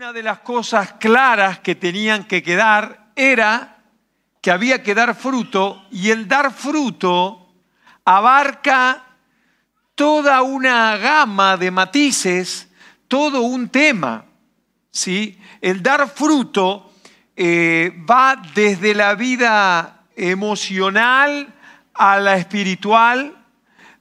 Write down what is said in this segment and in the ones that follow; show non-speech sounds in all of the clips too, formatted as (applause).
Una de las cosas claras que tenían que quedar era que había que dar fruto y el dar fruto abarca toda una gama de matices, todo un tema. ¿sí? El dar fruto eh, va desde la vida emocional a la espiritual,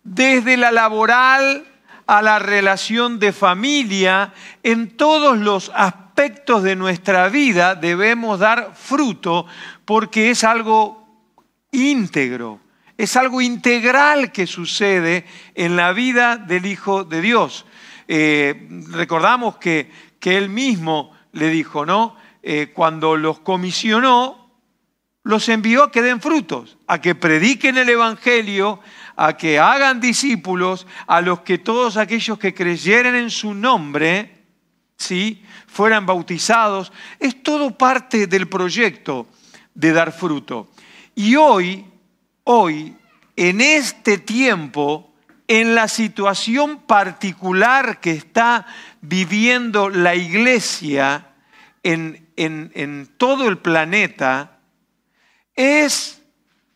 desde la laboral a la relación de familia, en todos los aspectos de nuestra vida debemos dar fruto porque es algo íntegro, es algo integral que sucede en la vida del Hijo de Dios. Eh, recordamos que, que, él mismo le dijo, ¿no? Eh, cuando los comisionó, los envió a que den frutos, a que prediquen el Evangelio, a que hagan discípulos, a los que todos aquellos que creyeren en su nombre, ¿sí? fueran bautizados. Es todo parte del proyecto de dar fruto. Y hoy, hoy, en este tiempo, en la situación particular que está viviendo la iglesia en, en, en todo el planeta, es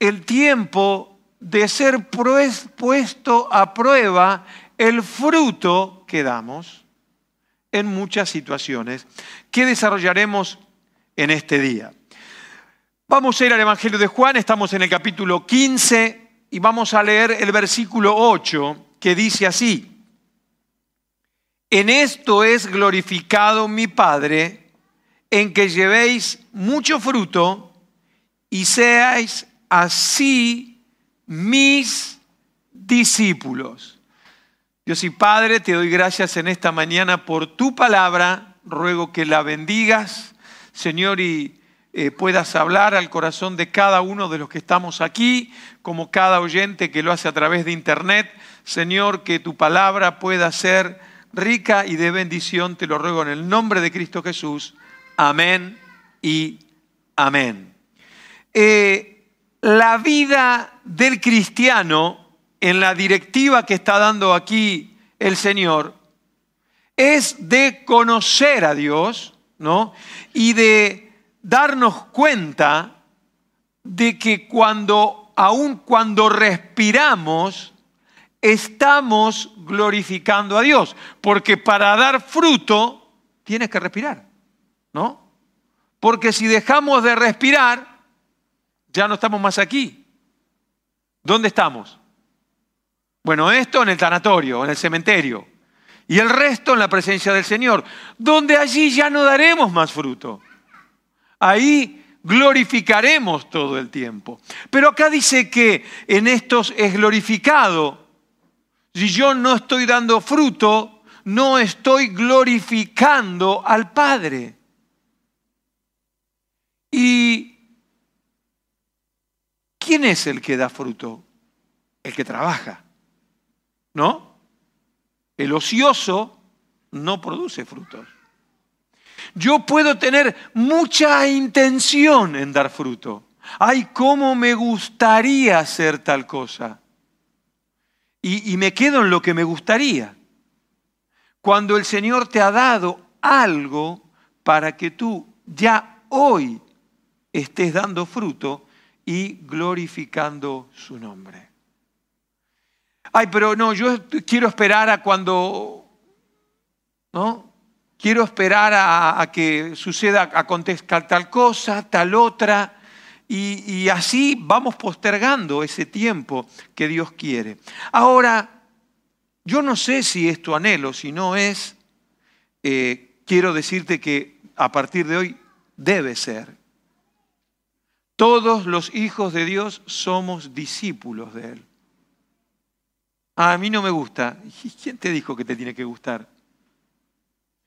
el tiempo de ser puesto a prueba el fruto que damos en muchas situaciones que desarrollaremos en este día. Vamos a ir al Evangelio de Juan, estamos en el capítulo 15 y vamos a leer el versículo 8 que dice así, en esto es glorificado mi Padre, en que llevéis mucho fruto y seáis así mis discípulos. Dios y Padre, te doy gracias en esta mañana por tu palabra. Ruego que la bendigas, Señor, y eh, puedas hablar al corazón de cada uno de los que estamos aquí, como cada oyente que lo hace a través de internet. Señor, que tu palabra pueda ser rica y de bendición. Te lo ruego en el nombre de Cristo Jesús. Amén y amén. Eh, la vida del cristiano en la directiva que está dando aquí el Señor es de conocer a Dios, ¿no? Y de darnos cuenta de que cuando, aun cuando respiramos, estamos glorificando a Dios. Porque para dar fruto, tienes que respirar, ¿no? Porque si dejamos de respirar, ya no estamos más aquí. ¿Dónde estamos? Bueno, esto en el tanatorio, en el cementerio. Y el resto en la presencia del Señor, donde allí ya no daremos más fruto. Ahí glorificaremos todo el tiempo. Pero acá dice que en estos es glorificado. Si yo no estoy dando fruto, no estoy glorificando al Padre. Y ¿Quién es el que da fruto? El que trabaja. ¿No? El ocioso no produce frutos. Yo puedo tener mucha intención en dar fruto. Ay, cómo me gustaría hacer tal cosa. Y, y, me quedo en lo que me gustaría. Cuando el Señor te ha dado algo para que tú ya hoy estés dando fruto, y glorificando su nombre. Ay, pero no, yo quiero esperar a cuando, ¿no? Quiero esperar a, que suceda, acontezca tal cosa, tal otra, y, así vamos postergando ese tiempo que Dios quiere. Ahora, yo no sé si es tu anhelo, si no es, eh, quiero decirte que a partir de hoy debe ser. Todos los hijos de Dios somos discípulos de Él. a mí no me gusta. ¿Quién te dijo que te tiene que gustar?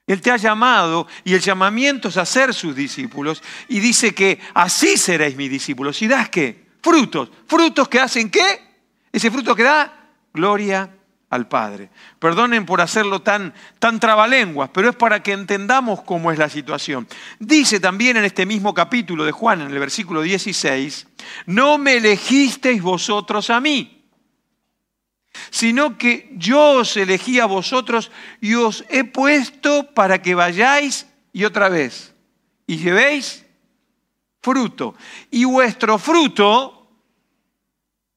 Él te ha llamado y el llamamiento es a ser sus discípulos y dice que así seréis mis discípulos. ¿Y das qué? Frutos. ¿Frutos que hacen qué? Ese fruto que da gloria al Padre. Perdonen por hacerlo tan, tan trabalenguas, pero es para que entendamos cómo es la situación. Dice también en este mismo capítulo de Juan, en el versículo 16, no me elegisteis vosotros a mí, sino que yo os elegí a vosotros y os he puesto para que vayáis y otra vez, y llevéis fruto, y vuestro fruto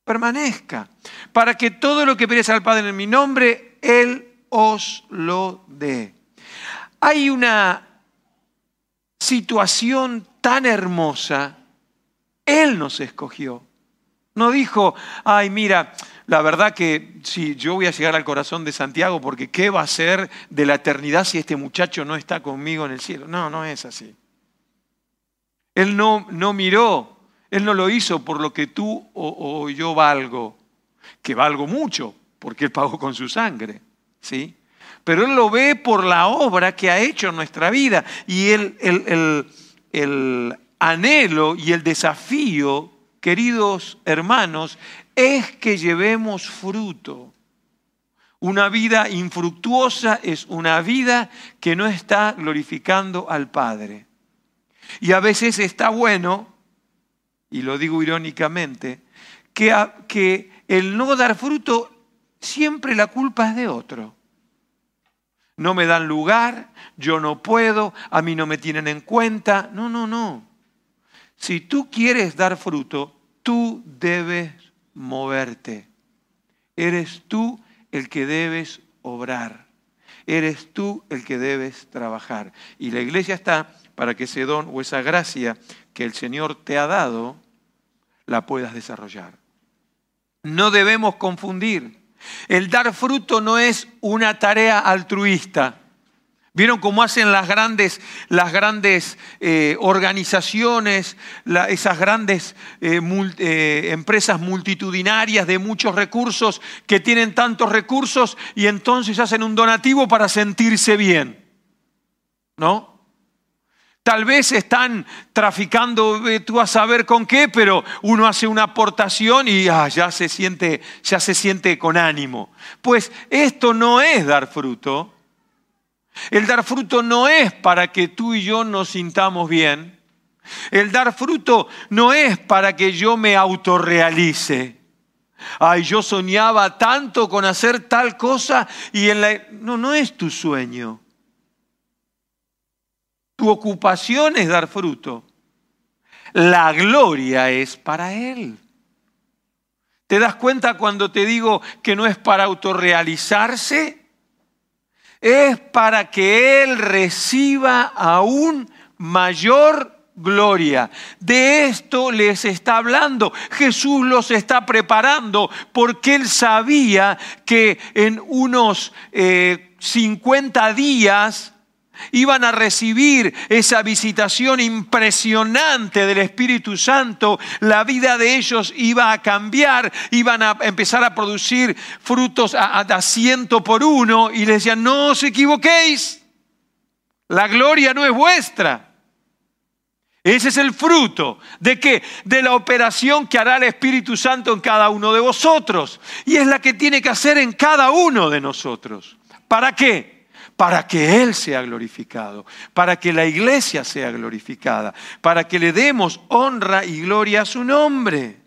permanezca, para que todo lo que pides al Padre en mi nombre, Él os lo dé. Hay una situación tan hermosa, Él nos escogió. No dijo, ay, mira, la verdad que sí, yo voy a llegar al corazón de Santiago porque ¿qué va a ser de la eternidad si este muchacho no está conmigo en el cielo? No, no es así. Él no, no miró, Él no lo hizo por lo que tú o, yo valgo, que valgo mucho, porque Él pagó con su sangre, ¿sí? Pero Él lo ve por la obra que ha hecho en nuestra vida y el anhelo y el desafío, queridos hermanos, es que llevemos fruto. Una vida infructuosa es una vida que no está glorificando al Padre. Y a veces está bueno, y lo digo irónicamente, que, que el no dar fruto siempre la culpa es de otro. No me dan lugar, yo no puedo, a mí no me tienen en cuenta. No, no, no. Si tú quieres dar fruto, tú debes moverte. Eres tú el que debes obrar. Eres tú el que debes trabajar. Y la iglesia está para que ese don o esa gracia que el Señor te ha dado, la puedas desarrollar. No debemos confundir. El dar fruto no es una tarea altruista. ¿Vieron cómo hacen las grandes, las grandes eh, organizaciones, esas grandes eh, eh, empresas multitudinarias de muchos recursos que tienen tantos recursos y entonces hacen un donativo para sentirse bien? ¿No? Tal vez están traficando, tú a saber con qué, pero uno hace una aportación y ah, ya, se siente, ya se siente con ánimo. Pues esto no es dar fruto el dar fruto no es para que tú y yo nos sintamos bien. El dar fruto no es para que yo me autorrealice. Ay, yo soñaba tanto con hacer tal cosa y en la... No, no es tu sueño. Tu ocupación es dar fruto. La gloria es para Él. ¿Te das cuenta cuando te digo que no es para autorrealizarse? es para que Él reciba aún mayor gloria. De esto les está hablando. Jesús los está preparando porque Él sabía que en unos 50 eh, días iban a recibir esa visitación impresionante del Espíritu Santo, la vida de ellos iba a cambiar, iban a empezar a producir frutos a, ciento por uno y les decían, no os equivoquéis, la gloria no es vuestra. Ese es el fruto de que de la operación que hará el Espíritu Santo en cada uno de vosotros y es la que tiene que hacer en cada uno de nosotros. ¿Para qué? Para que Él sea glorificado, para que la iglesia sea glorificada, para que le demos honra y gloria a su nombre.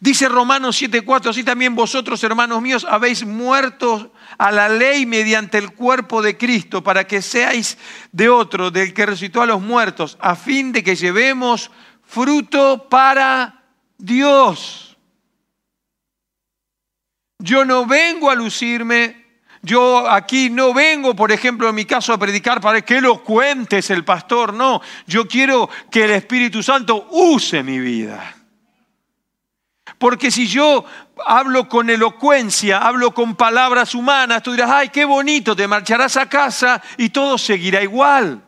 Dice Romanos 7:4, así también vosotros, hermanos míos, habéis muerto a la ley mediante el cuerpo de Cristo, para que seáis de otro, del que resucitó a los muertos, a fin de que llevemos fruto para Dios. Yo no vengo a lucirme, yo aquí no vengo, por ejemplo, en mi caso, a predicar para que lo cuentes el pastor. No, yo quiero que el Espíritu Santo use mi vida. Porque si yo hablo con elocuencia, hablo con palabras humanas, tú dirás, ay, qué bonito, te marcharás a casa y todo seguirá igual.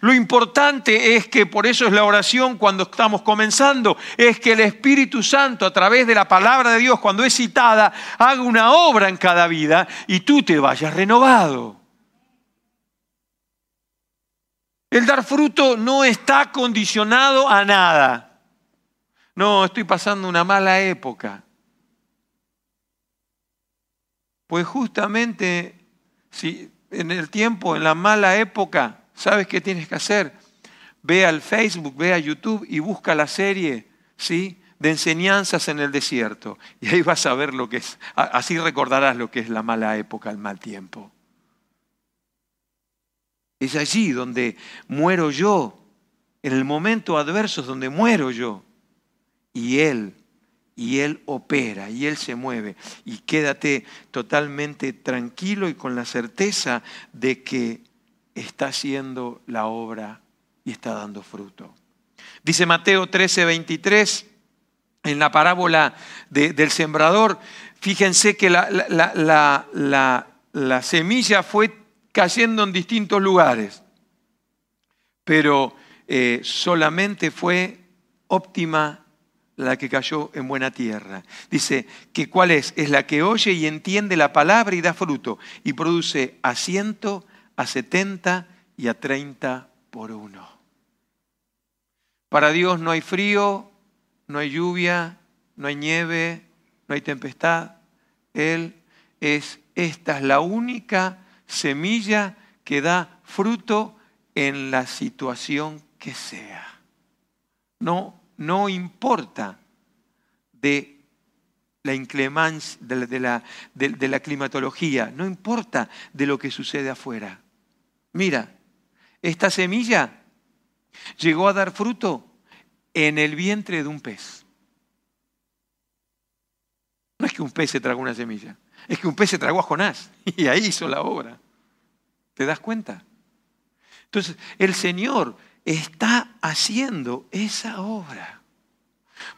Lo importante es que, por eso es la oración cuando estamos comenzando, es que el Espíritu Santo a través de la palabra de Dios, cuando es citada, haga una obra en cada vida y tú te vayas renovado. El dar fruto no está condicionado a nada. No, estoy pasando una mala época. Pues justamente si en el tiempo, en la mala época, ¿Sabes qué tienes que hacer? Ve al Facebook, ve a YouTube y busca la serie, ¿sí? De enseñanzas en el desierto. Y ahí vas a ver lo que es. Así recordarás lo que es la mala época, el mal tiempo. Es allí donde muero yo, en el momento adverso es donde muero yo. Y Él, y Él opera, y Él se mueve. Y quédate totalmente tranquilo y con la certeza de que está haciendo la obra y está dando fruto. Dice Mateo 13, 23, en la parábola del sembrador, fíjense que la, la semilla fue cayendo en distintos lugares, pero eh, solamente fue óptima la que cayó en buena tierra. Dice que cuál es? Es la que oye y entiende la palabra y da fruto y produce a ciento, a setenta y a treinta por uno. Para Dios no hay frío, no hay lluvia, no hay nieve, no hay tempestad. Él es, esta es la única semilla que da fruto en la situación que sea. No, no importa de la inclemencia, de la, de la climatología, no importa de lo que sucede afuera. Mira, esta semilla llegó a dar fruto en el vientre de un pez. No es que un pez se tragó una semilla. Es que un pez se tragó a Jonás y ahí hizo la obra. ¿Te das cuenta? Entonces, el Señor está haciendo esa obra.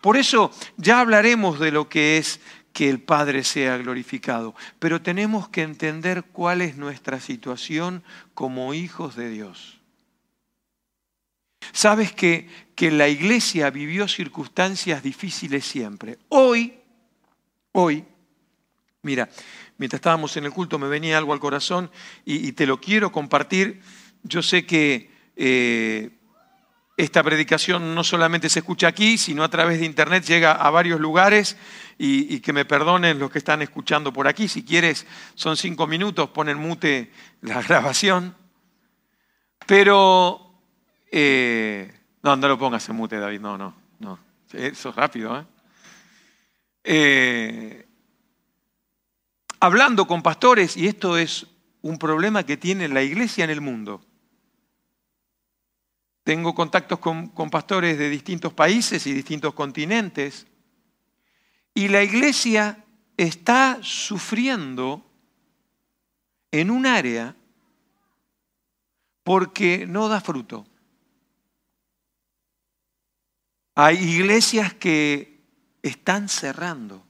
Por eso ya hablaremos de lo que es que el Padre sea glorificado, pero tenemos que entender cuál es nuestra situación como hijos de Dios. Sabes que, que la iglesia vivió circunstancias difíciles siempre. Hoy, hoy, Mira, mientras estábamos en el culto me venía algo al corazón y, te lo quiero compartir. Yo sé que eh, esta predicación no solamente se escucha aquí, sino a través de internet llega a varios lugares y, que me perdonen los que están escuchando por aquí. Si quieres, son cinco minutos, ponen mute la (laughs) grabación. Pero, eh, no, no lo pongas en mute, David, no, no, no. Eso es rápido, ¿eh? eh hablando con pastores, y esto es un problema que tiene la iglesia en el mundo. Tengo contactos con, pastores de distintos países y distintos continentes, y la iglesia está sufriendo en un área porque no da fruto. Hay iglesias que están cerrando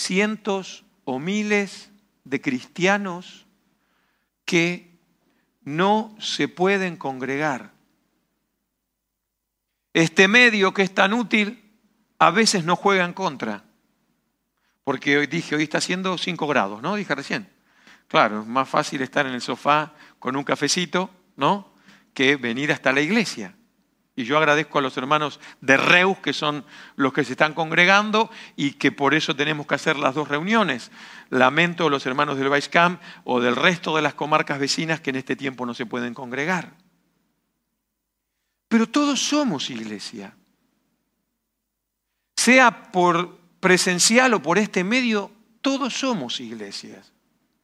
cientos o miles de cristianos que no se pueden congregar. Este medio que es tan útil a veces no juega en contra. Porque hoy dije, hoy está haciendo 5 grados, ¿no? Dije recién. Claro, es más fácil estar en el sofá con un cafecito, ¿no? Que venir hasta la iglesia. Y yo agradezco a los hermanos de Reus, que son los que se están congregando y que por eso tenemos que hacer las dos reuniones. Lamento a los hermanos del Baixcamp o del resto de las comarcas vecinas que en este tiempo no se pueden congregar. Pero todos somos iglesia. Sea por presencial o por este medio, todos somos iglesias.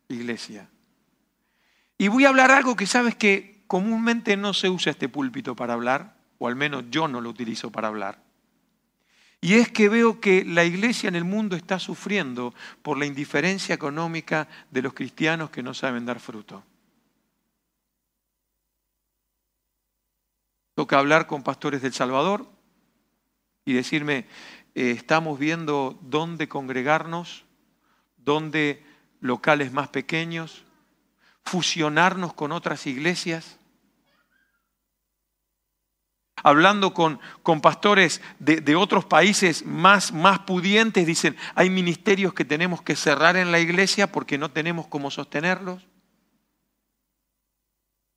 Iglesia. Y voy a hablar algo que sabes que comúnmente no se usa este púlpito para hablar o al menos yo no lo utilizo para hablar. Y es que veo que la iglesia en el mundo está sufriendo por la indiferencia económica de los cristianos que no saben dar fruto. Toca hablar con pastores del Salvador y decirme, eh, estamos viendo dónde congregarnos, dónde locales más pequeños, fusionarnos con otras iglesias hablando con, con pastores de, otros países más, más pudientes, dicen, hay ministerios que tenemos que cerrar en la iglesia porque no tenemos cómo sostenerlos.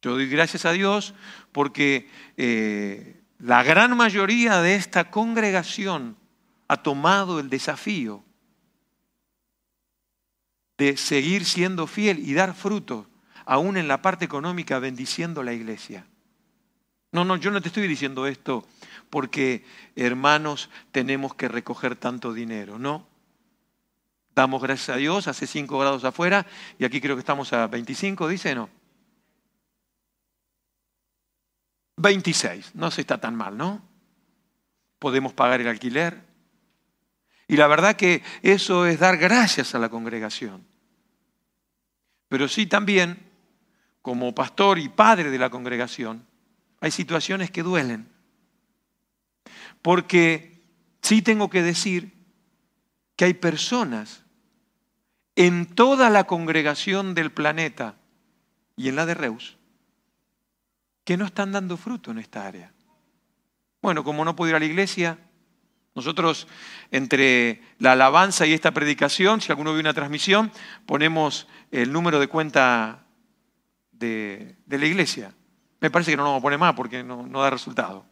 Yo doy gracias a Dios porque eh, la gran mayoría de esta congregación ha tomado el desafío de seguir siendo fiel y dar fruto, aún en la parte económica, bendiciendo la iglesia. No, no, yo no te estoy diciendo esto porque, hermanos, tenemos que recoger tanto dinero, no. Damos gracias a Dios, hace 5 grados afuera y aquí creo que estamos a 25, dice, ¿no? 26. No se está tan mal, ¿no? Podemos pagar el alquiler. Y la verdad que eso es dar gracias a la congregación. Pero sí también, como pastor y padre de la congregación, hay situaciones que duelen. Porque sí tengo que decir que hay personas en toda la congregación del planeta y en la de Reus que no están dando fruto en esta área. Bueno, como no puedo ir a la iglesia, nosotros entre la alabanza y esta predicación, si alguno ve una transmisión, ponemos el número de cuenta de, la iglesia. Me parece que no lo vamos a más porque no, no da resultado.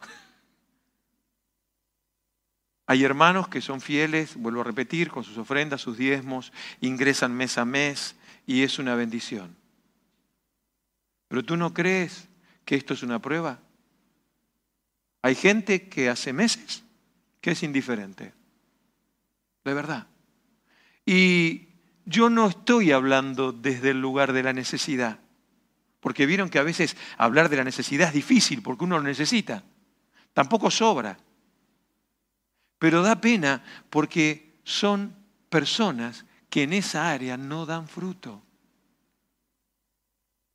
Hay hermanos que son fieles, vuelvo a repetir, con sus ofrendas, sus diezmos, ingresan mes a mes y es una bendición. Pero tú no crees que esto es una prueba. Hay gente que hace meses que es indiferente. De verdad. Y yo no estoy hablando desde el lugar de la necesidad. Porque vieron que a veces hablar de la necesidad es difícil porque uno lo necesita. Tampoco sobra. Pero da pena porque son personas que en esa área no dan fruto.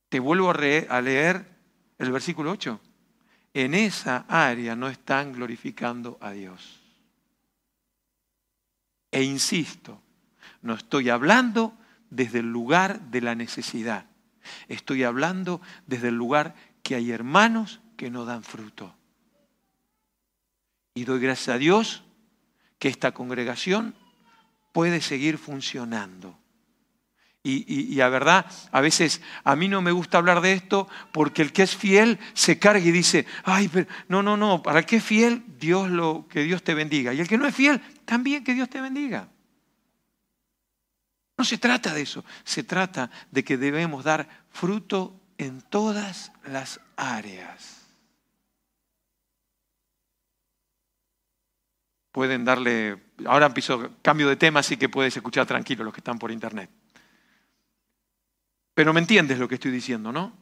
Te vuelvo a leer el versículo 8. En esa área no están glorificando a Dios. E insisto, no estoy hablando desde el lugar de la necesidad. Estoy hablando desde el lugar que hay hermanos que no dan fruto. Y doy gracias a Dios que esta congregación puede seguir funcionando. Y, a verdad, a veces a mí no me gusta hablar de esto porque el que es fiel se carga y dice, ay, pero no, no, no, para el que es fiel, Dios lo, que Dios te bendiga. Y el que no es fiel, también que Dios te bendiga. No se trata de eso, se trata de que debemos dar fruto en todas las áreas. Pueden darle, ahora empiezo cambio de tema, así que puedes escuchar tranquilo los que están por internet. Pero me entiendes lo que estoy diciendo, ¿no?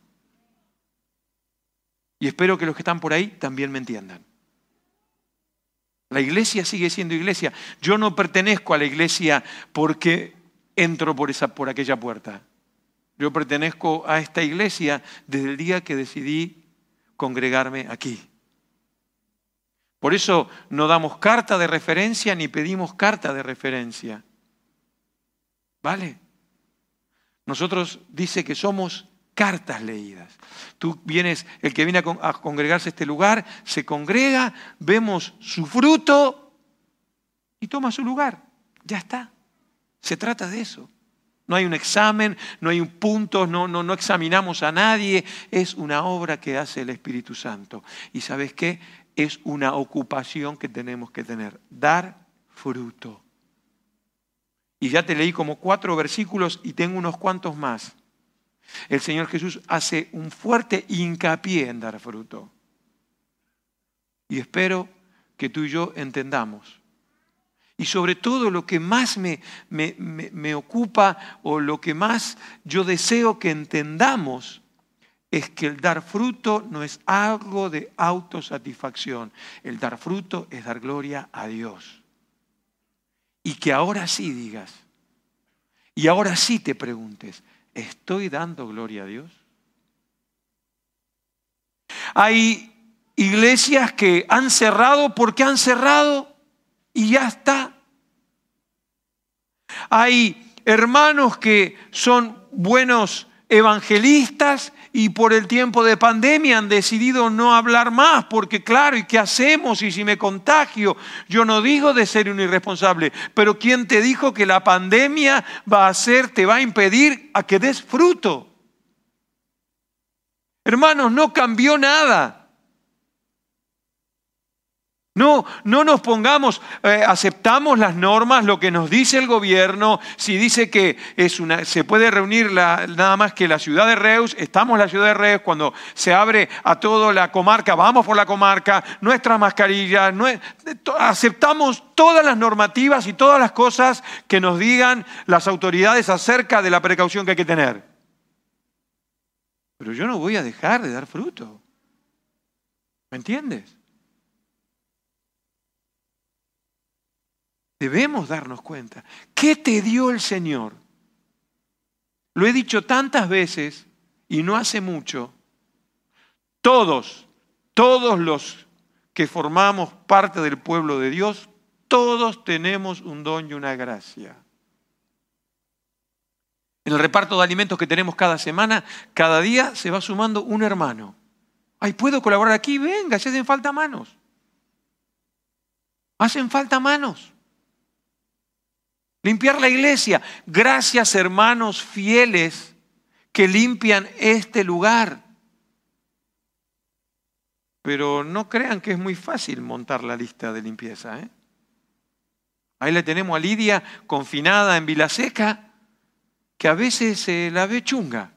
Y espero que los que están por ahí también me entiendan. La iglesia sigue siendo iglesia. Yo no pertenezco a la iglesia porque entro por, esa, por aquella puerta. Yo pertenezco a esta iglesia desde el día que decidí congregarme aquí. Por eso no damos carta de referencia ni pedimos carta de referencia. ¿Vale? Nosotros dice que somos cartas leídas. Tú vienes, el que viene a congregarse a este lugar, se congrega, vemos su fruto y toma su lugar. Ya está. Se trata de eso. No hay un examen, no hay un punto, no, no, no examinamos a nadie. Es una obra que hace el Espíritu Santo. Y sabes qué? Es una ocupación que tenemos que tener. Dar fruto. Y ya te leí como cuatro versículos y tengo unos cuantos más. El Señor Jesús hace un fuerte hincapié en dar fruto. Y espero que tú y yo entendamos. Y sobre todo lo que más me, me, me, ocupa o lo que más yo deseo que entendamos es que el dar fruto no es algo de autosatisfacción. El dar fruto es dar gloria a Dios y que ahora sí digas, y ahora sí te preguntes, ¿estoy dando gloria a Dios? Hay iglesias que han cerrado porque han cerrado y ya está. Hay hermanos que son buenos evangelistas y por el tiempo de pandemia han decidido no hablar más, porque claro, ¿y qué hacemos? Y si me contagio, yo no digo de ser un irresponsable, pero ¿quién te dijo que la pandemia va a hacer, te va a impedir a que des fruto? Hermanos, no cambió nada. No, no nos pongamos, eh, aceptamos las normas, lo que nos dice el gobierno. Si dice que es una, se puede reunir nada más que la ciudad de Reus, estamos en la ciudad de Reus, cuando se abre a toda la comarca, vamos por la comarca, nuestras mascarillas, aceptamos todas las normativas y todas las cosas que nos digan las autoridades acerca de la precaución que hay que tener. Pero yo no voy a dejar de dar fruto. ¿Me entiendes? Debemos darnos cuenta. ¿Qué te dio el Señor? Lo he dicho tantas veces y no hace mucho. Todos, todos los que formamos parte del pueblo de Dios, todos tenemos un don y una gracia. En el reparto de alimentos que tenemos cada semana, cada día se va sumando un hermano. Ay, ¿puedo colaborar aquí? Venga, si hacen falta manos. Hacen falta manos. Limpiar la iglesia. Gracias hermanos fieles que limpian este lugar. Pero no crean que es muy fácil montar la lista de limpieza. ¿eh? Ahí le tenemos a Lidia confinada en Vilaseca, que a veces se la ve chunga.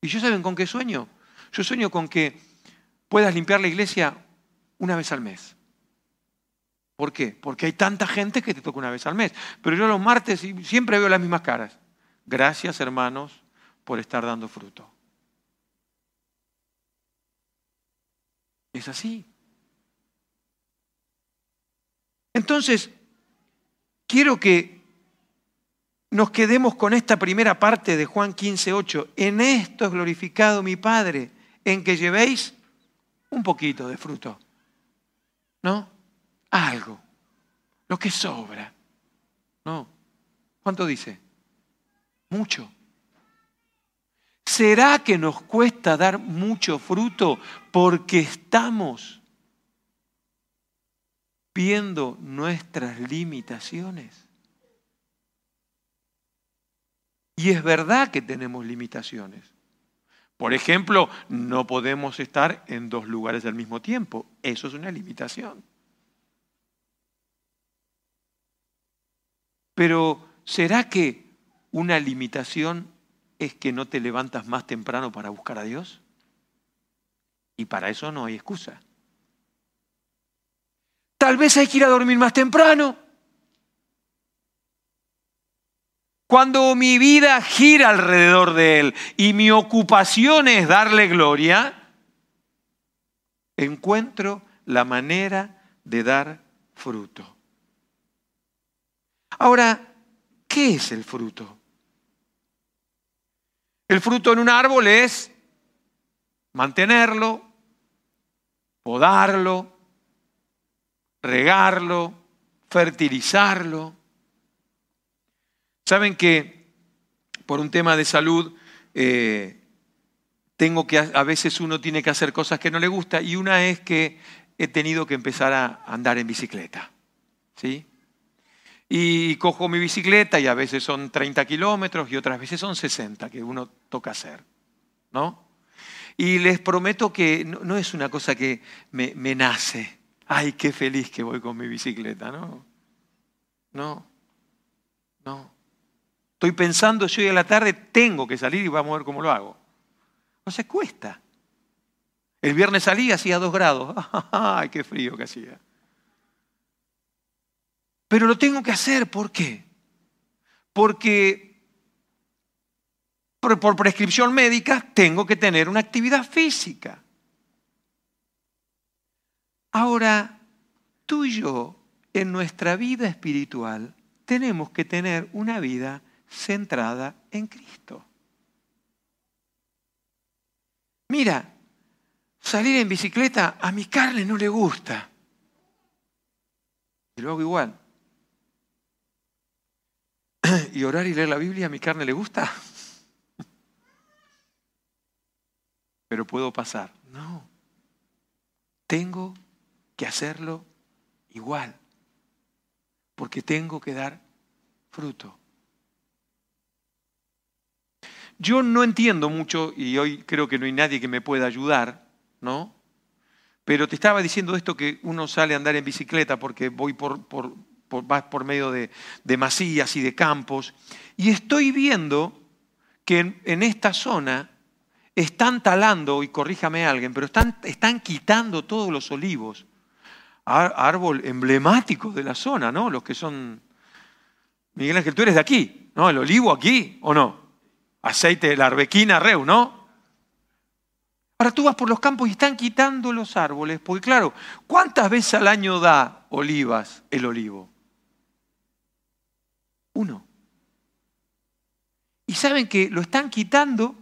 ¿Y yo saben con qué sueño? Yo sueño con que puedas limpiar la iglesia una vez al mes. ¿Por qué? Porque hay tanta gente que te toca una vez al mes. Pero yo los martes siempre veo las mismas caras. Gracias, hermanos, por estar dando fruto. Es así. Entonces, quiero que nos quedemos con esta primera parte de Juan 15, 8. En esto es glorificado mi Padre, en que llevéis un poquito de fruto. ¿No? Algo. Lo que sobra. ¿No? ¿Cuánto dice? Mucho. ¿Será que nos cuesta dar mucho fruto porque estamos viendo nuestras limitaciones? Y es verdad que tenemos limitaciones. Por ejemplo, no podemos estar en dos lugares al mismo tiempo. Eso es una limitación. Pero ¿será que una limitación es que no te levantas más temprano para buscar a Dios? Y para eso no hay excusa. Tal vez hay que ir a dormir más temprano. Cuando mi vida gira alrededor de Él y mi ocupación es darle gloria, encuentro la manera de dar fruto. Ahora, ¿qué es el fruto? El fruto en un árbol es mantenerlo, podarlo, regarlo, fertilizarlo. Saben que por un tema de salud, eh, tengo que, a veces uno tiene que hacer cosas que no le gusta y una es que he tenido que empezar a andar en bicicleta. ¿sí? Y cojo mi bicicleta y a veces son 30 kilómetros y otras veces son 60 que uno toca hacer. ¿no? Y les prometo que no, es una cosa que me, nace. Ay, qué feliz que voy con mi bicicleta, ¿no? No, no. Estoy pensando, si hoy a la tarde tengo que salir y vamos a ver cómo lo hago. No se cuesta. El viernes salí, hacía dos grados. (laughs) Ay, qué frío que hacía. Pero lo tengo que hacer, ¿por qué? Porque por, prescripción médica tengo que tener una actividad física. Ahora, tú y yo, en nuestra vida espiritual, tenemos que tener una vida centrada en Cristo. Mira, salir en bicicleta a mi carne no le gusta. Y lo hago igual. (clears throat) ¿Y orar y leer la Biblia a mi carne le gusta? Pero puedo pasar. No. Tengo que hacerlo igual. Porque tengo que dar fruto. Yo no entiendo mucho, y hoy creo que no hay nadie que me pueda ayudar, ¿no? Pero te estaba diciendo esto que uno sale a andar en bicicleta porque voy por, por, por, por medio de, de, masías y de campos, y estoy viendo que en, esta zona están talando, y corríjame alguien, pero están, están quitando todos los olivos, árbol emblemático de la zona, ¿no? Los que son... Miguel Ángel, tú eres de aquí, ¿no? El olivo aquí, ¿o no? Aceite la arbequina, reu, ¿no? Ahora tú vas por los campos y están quitando los árboles, porque claro, ¿cuántas veces al año da olivas el olivo? Uno. Y saben que lo están quitando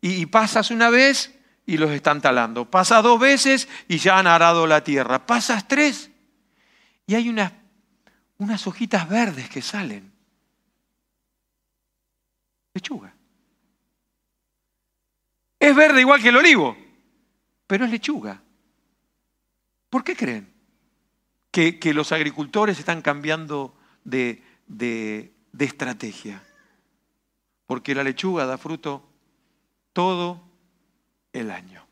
y, pasas una vez y los están talando. Pasas dos veces y ya han arado la tierra. Pasas tres y hay unas, unas hojitas verdes que salen. Lechuga. Es verde igual que el olivo, pero es lechuga. ¿Por qué creen que, los agricultores están cambiando de, de estrategia? Porque la lechuga da fruto todo el año.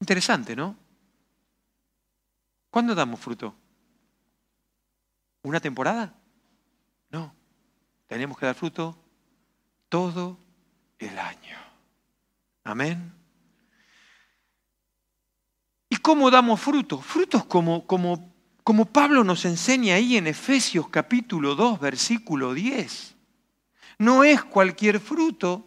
Interesante, ¿no? ¿Cuándo damos fruto? ¿Una temporada? No. Tenemos que dar fruto todo el año. Amén. ¿Y cómo damos fruto? Frutos como, como, como Pablo nos enseña ahí en Efesios capítulo 2, versículo 10. No es cualquier fruto.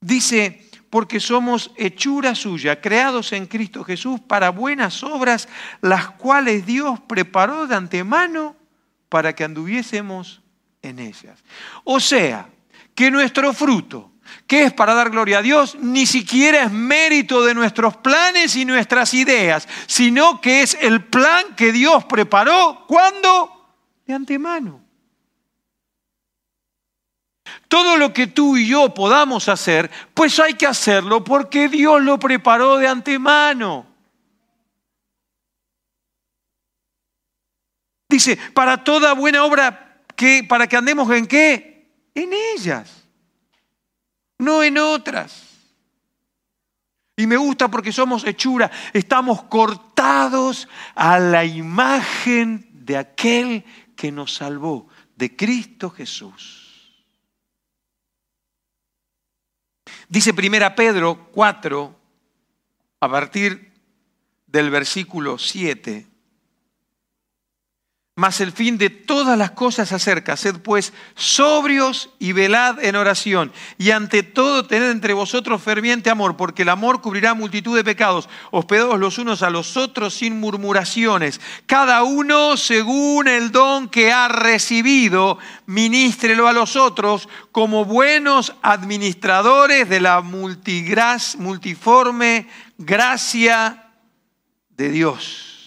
Dice, porque somos hechura suya, creados en Cristo Jesús para buenas obras, las cuales Dios preparó de antemano para que anduviésemos en ellas. O sea, que nuestro fruto, que es para dar gloria a Dios, ni siquiera es mérito de nuestros planes y nuestras ideas, sino que es el plan que Dios preparó cuando de antemano. Todo lo que tú y yo podamos hacer, pues hay que hacerlo porque Dios lo preparó de antemano. Dice, para toda buena obra, que, para que andemos en qué? en ellas, no en otras. Y me gusta porque somos hechura, estamos cortados a la imagen de aquel que nos salvó, de Cristo Jesús. Dice primera Pedro 4, a partir del versículo 7, mas el fin de todas las cosas acerca. Sed pues sobrios y velad en oración. Y ante todo tened entre vosotros ferviente amor, porque el amor cubrirá multitud de pecados. Hospedados los unos a los otros sin murmuraciones. Cada uno según el don que ha recibido, ministrelo a los otros como buenos administradores de la multiforme gracia de Dios.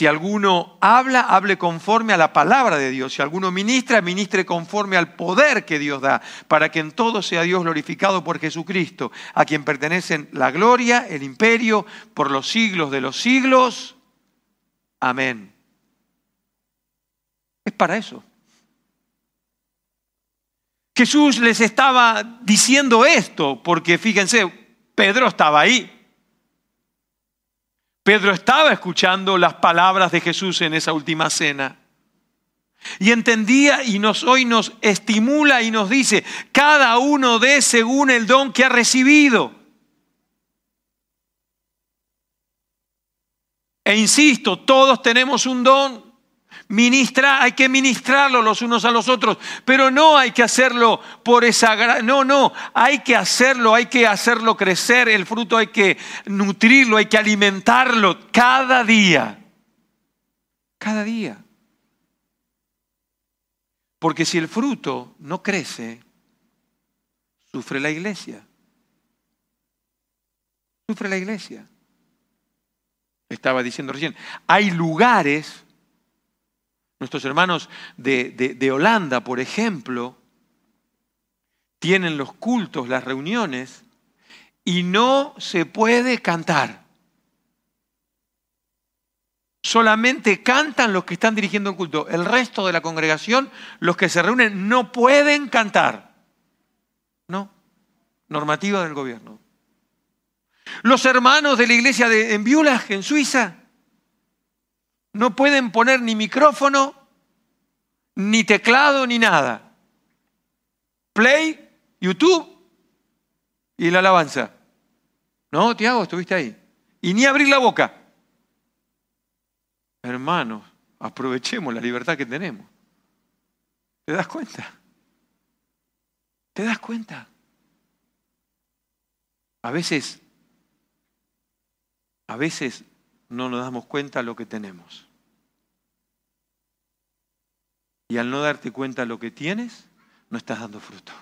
Si alguno habla, hable conforme a la palabra de Dios. Si alguno ministra, ministre conforme al poder que Dios da, para que en todo sea Dios glorificado por Jesucristo, a quien pertenecen la gloria, el imperio, por los siglos de los siglos. Amén. Es para eso. Jesús les estaba diciendo esto, porque fíjense, Pedro estaba ahí. Pedro estaba escuchando las palabras de Jesús en esa última cena. Y entendía y nos, hoy nos estimula y nos dice, cada uno dé según el don que ha recibido. E insisto, todos tenemos un don. Ministra, hay que ministrarlo los unos a los otros, pero no hay que hacerlo por esa no, no, hay que hacerlo, hay que hacerlo crecer, el fruto hay que nutrirlo, hay que alimentarlo cada día. Cada día. Porque si el fruto no crece, sufre la iglesia. Sufre la iglesia. Estaba diciendo recién, hay lugares Nuestros hermanos de, Holanda, por ejemplo, tienen los cultos, las reuniones, y no se puede cantar. Solamente cantan los que están dirigiendo el culto. El resto de la congregación, los que se reúnen, no pueden cantar. No, normativa del gobierno. Los hermanos de la iglesia de, en Biulach, en Suiza, no pueden poner ni micrófono, ni teclado, ni nada. Play, YouTube y la alabanza. No, Tiago, estuviste ahí. Y ni abrir la boca. Hermanos, aprovechemos la libertad que tenemos. ¿Te das cuenta? ¿Te das cuenta? A veces, a veces no nos damos cuenta lo que tenemos. Y al no darte cuenta lo que tienes, no estás dando fruto.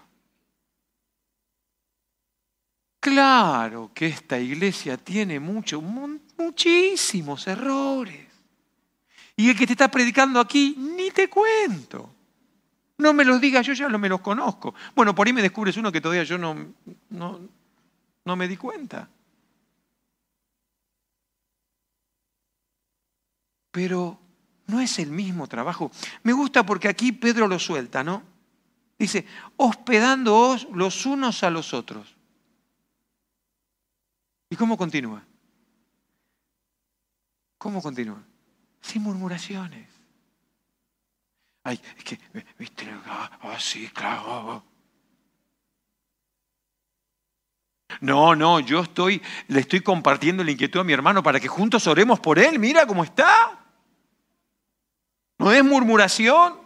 Claro que esta iglesia tiene mucho, muchísimos errores. Y el que te está predicando aquí, ni te cuento. No me los digas, yo ya no me los conozco. Bueno, por ahí me descubres uno que todavía yo no, no, no me di cuenta. Pero no es el mismo trabajo. Me gusta porque aquí Pedro lo suelta, ¿no? Dice, hospedándoos los unos a los otros. ¿Y cómo continúa? ¿Cómo continúa? Sin murmuraciones. Ay, es que, viste, ah, ah claro. No, no, yo estoy, le estoy compartiendo la inquietud a mi hermano para que juntos oremos por él. Mira cómo está. No es murmuración.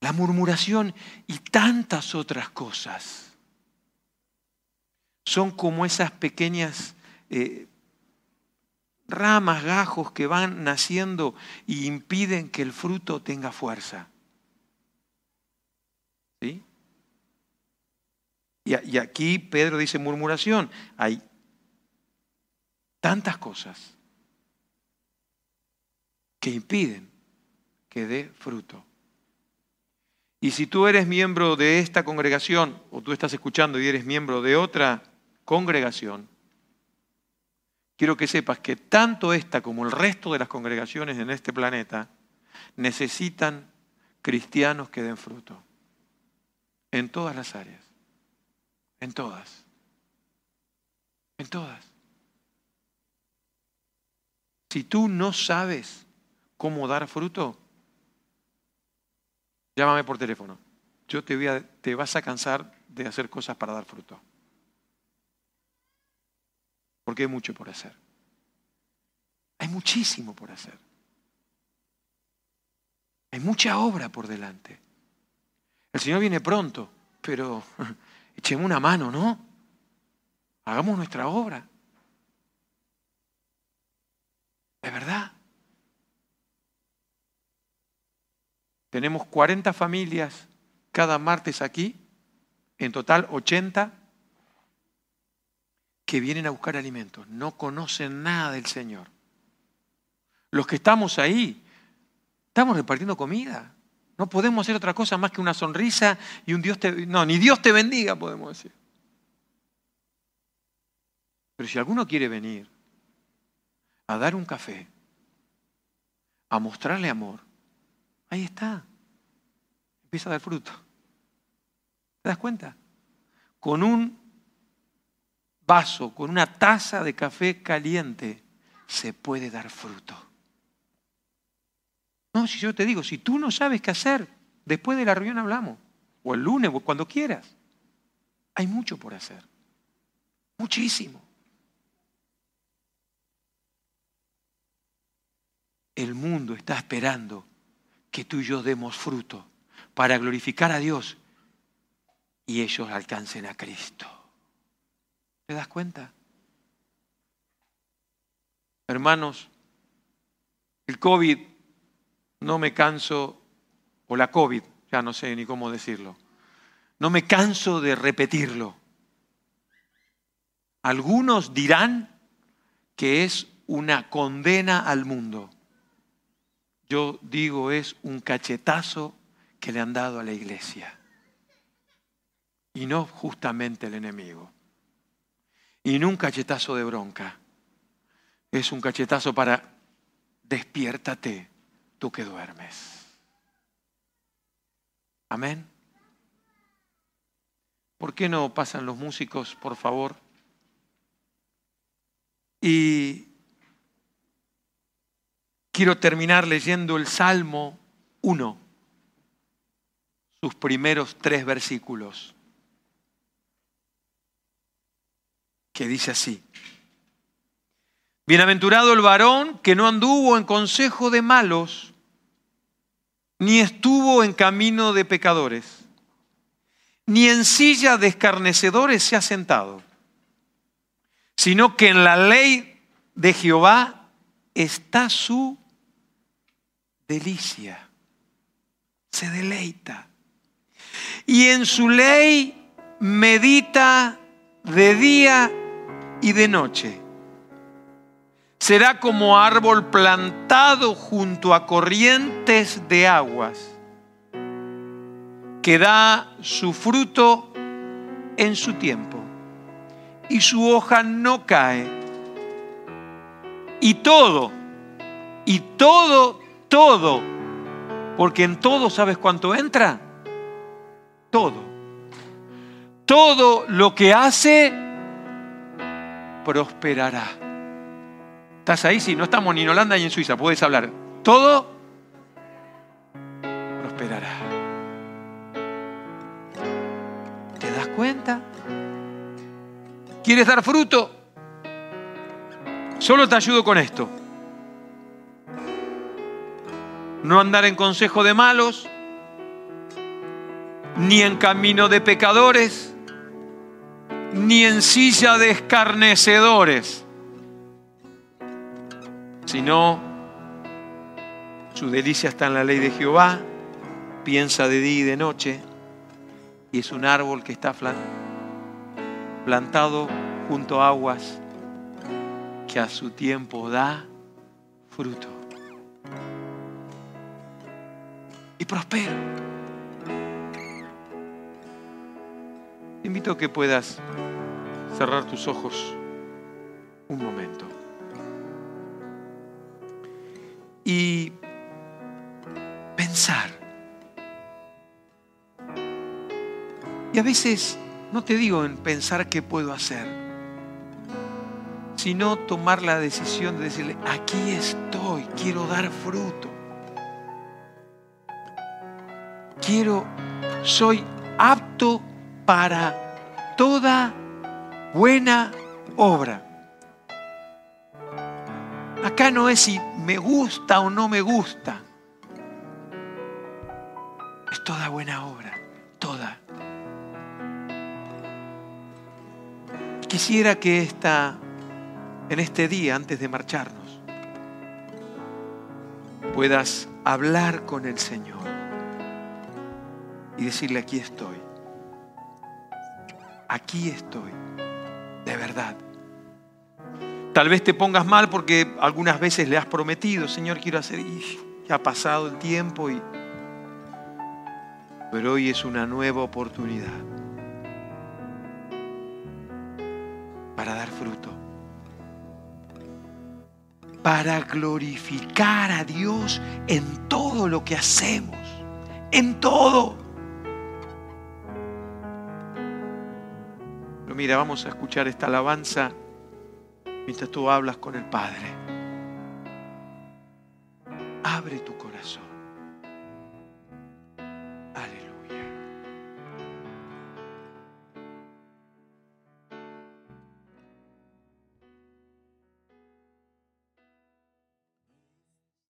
La murmuración y tantas otras cosas son como esas pequeñas eh, ramas, gajos que van naciendo y impiden que el fruto tenga fuerza. ¿Sí? Y, aquí Pedro dice murmuración. Hay tantas cosas que impiden que dé fruto. Y si tú eres miembro de esta congregación o tú estás escuchando y eres miembro de otra congregación, quiero que sepas que tanto esta como el resto de las congregaciones en este planeta necesitan cristianos que den fruto. En todas las áreas. En todas. En todas. Si tú no sabes cómo dar fruto, llámame por teléfono. Yo te, voy a, te vas a cansar de hacer cosas para dar fruto porque hay mucho por hacer. Hay muchísimo por hacer. Hay mucha obra por delante. El Señor viene pronto, pero (laughs) echemos una mano, ¿no? Hagamos nuestra obra. De verdad. Tenemos 40 familias cada martes aquí, en total 80 que vienen a buscar alimentos, no conocen nada del Señor. Los que estamos ahí, estamos repartiendo comida. No podemos hacer otra cosa más que una sonrisa y un Dios te... No, ni Dios te bendiga, podemos decir. Pero si alguno quiere venir a dar un café, a mostrarle amor, ahí está. Empieza a dar fruto. ¿Te das cuenta? Con un vaso, con una taza de café caliente, se puede dar fruto. No, si yo te digo, si tú no sabes qué hacer, después de la reunión hablamos, o el lunes, o cuando quieras. Hay mucho por hacer, muchísimo. El mundo está esperando que tú y yo demos fruto para glorificar a Dios y ellos alcancen a Cristo. ¿Te das cuenta? Hermanos, el COVID, no me canso, o la COVID, ya no sé ni cómo decirlo, no me canso de repetirlo. Algunos dirán que es una condena al mundo. Yo digo es un cachetazo que le han dado a la iglesia y no justamente el enemigo. Y no un cachetazo de bronca. Es un cachetazo para despiértate tú que duermes. Amén. ¿Por qué no pasan los músicos, por favor? Y quiero terminar leyendo el Salmo 1, sus primeros tres versículos. que dice así. Bienaventurado el varón que no anduvo en consejo de malos, ni estuvo en camino de pecadores, ni en silla de escarnecedores se ha sentado, sino que en la ley de Jehová está su delicia, se deleita. Y en su ley medita de día y de noche. Será como árbol plantado junto a corrientes de aguas, que da su fruto en su tiempo, y su hoja no cae. Y todo, y todo, todo, porque en todo, ¿sabes cuánto entra? Todo. Todo lo que hace prosperará. ¿Estás ahí? Sí, no estamos ni en Holanda ni en Suiza, puedes hablar. Todo prosperará. ¿Te das cuenta? ¿Quieres dar fruto? Solo te ayudo con esto. No andar en consejo de malos, ni en camino de pecadores, ni en silla de escarnecedores, sino su delicia está en la ley de Jehová, piensa de día y de noche, y es un árbol que está plantado junto a aguas que a su tiempo da fruto. Y prospera. Te invito a que puedas cerrar tus ojos un momento. Y pensar. Y a veces, no te digo en pensar qué puedo hacer, sino tomar la decisión de decirle, aquí estoy, quiero dar fruto. Quiero, soy apto para toda buena obra. Acá no es si me gusta o no me gusta. Es toda buena obra, toda. Quisiera que esta, en este día, antes de marcharnos, puedas hablar con el Señor y decirle, aquí estoy aquí estoy, de verdad. Tal vez te pongas mal porque algunas veces le has prometido, Señor, quiero hacer, y ya ha pasado el tiempo, y... pero hoy es una nueva oportunidad para dar fruto, para glorificar a Dios en todo lo que hacemos, en todo. Mira, vamos a escuchar esta alabanza mientras tú hablas con el Padre. Abre tu corazón.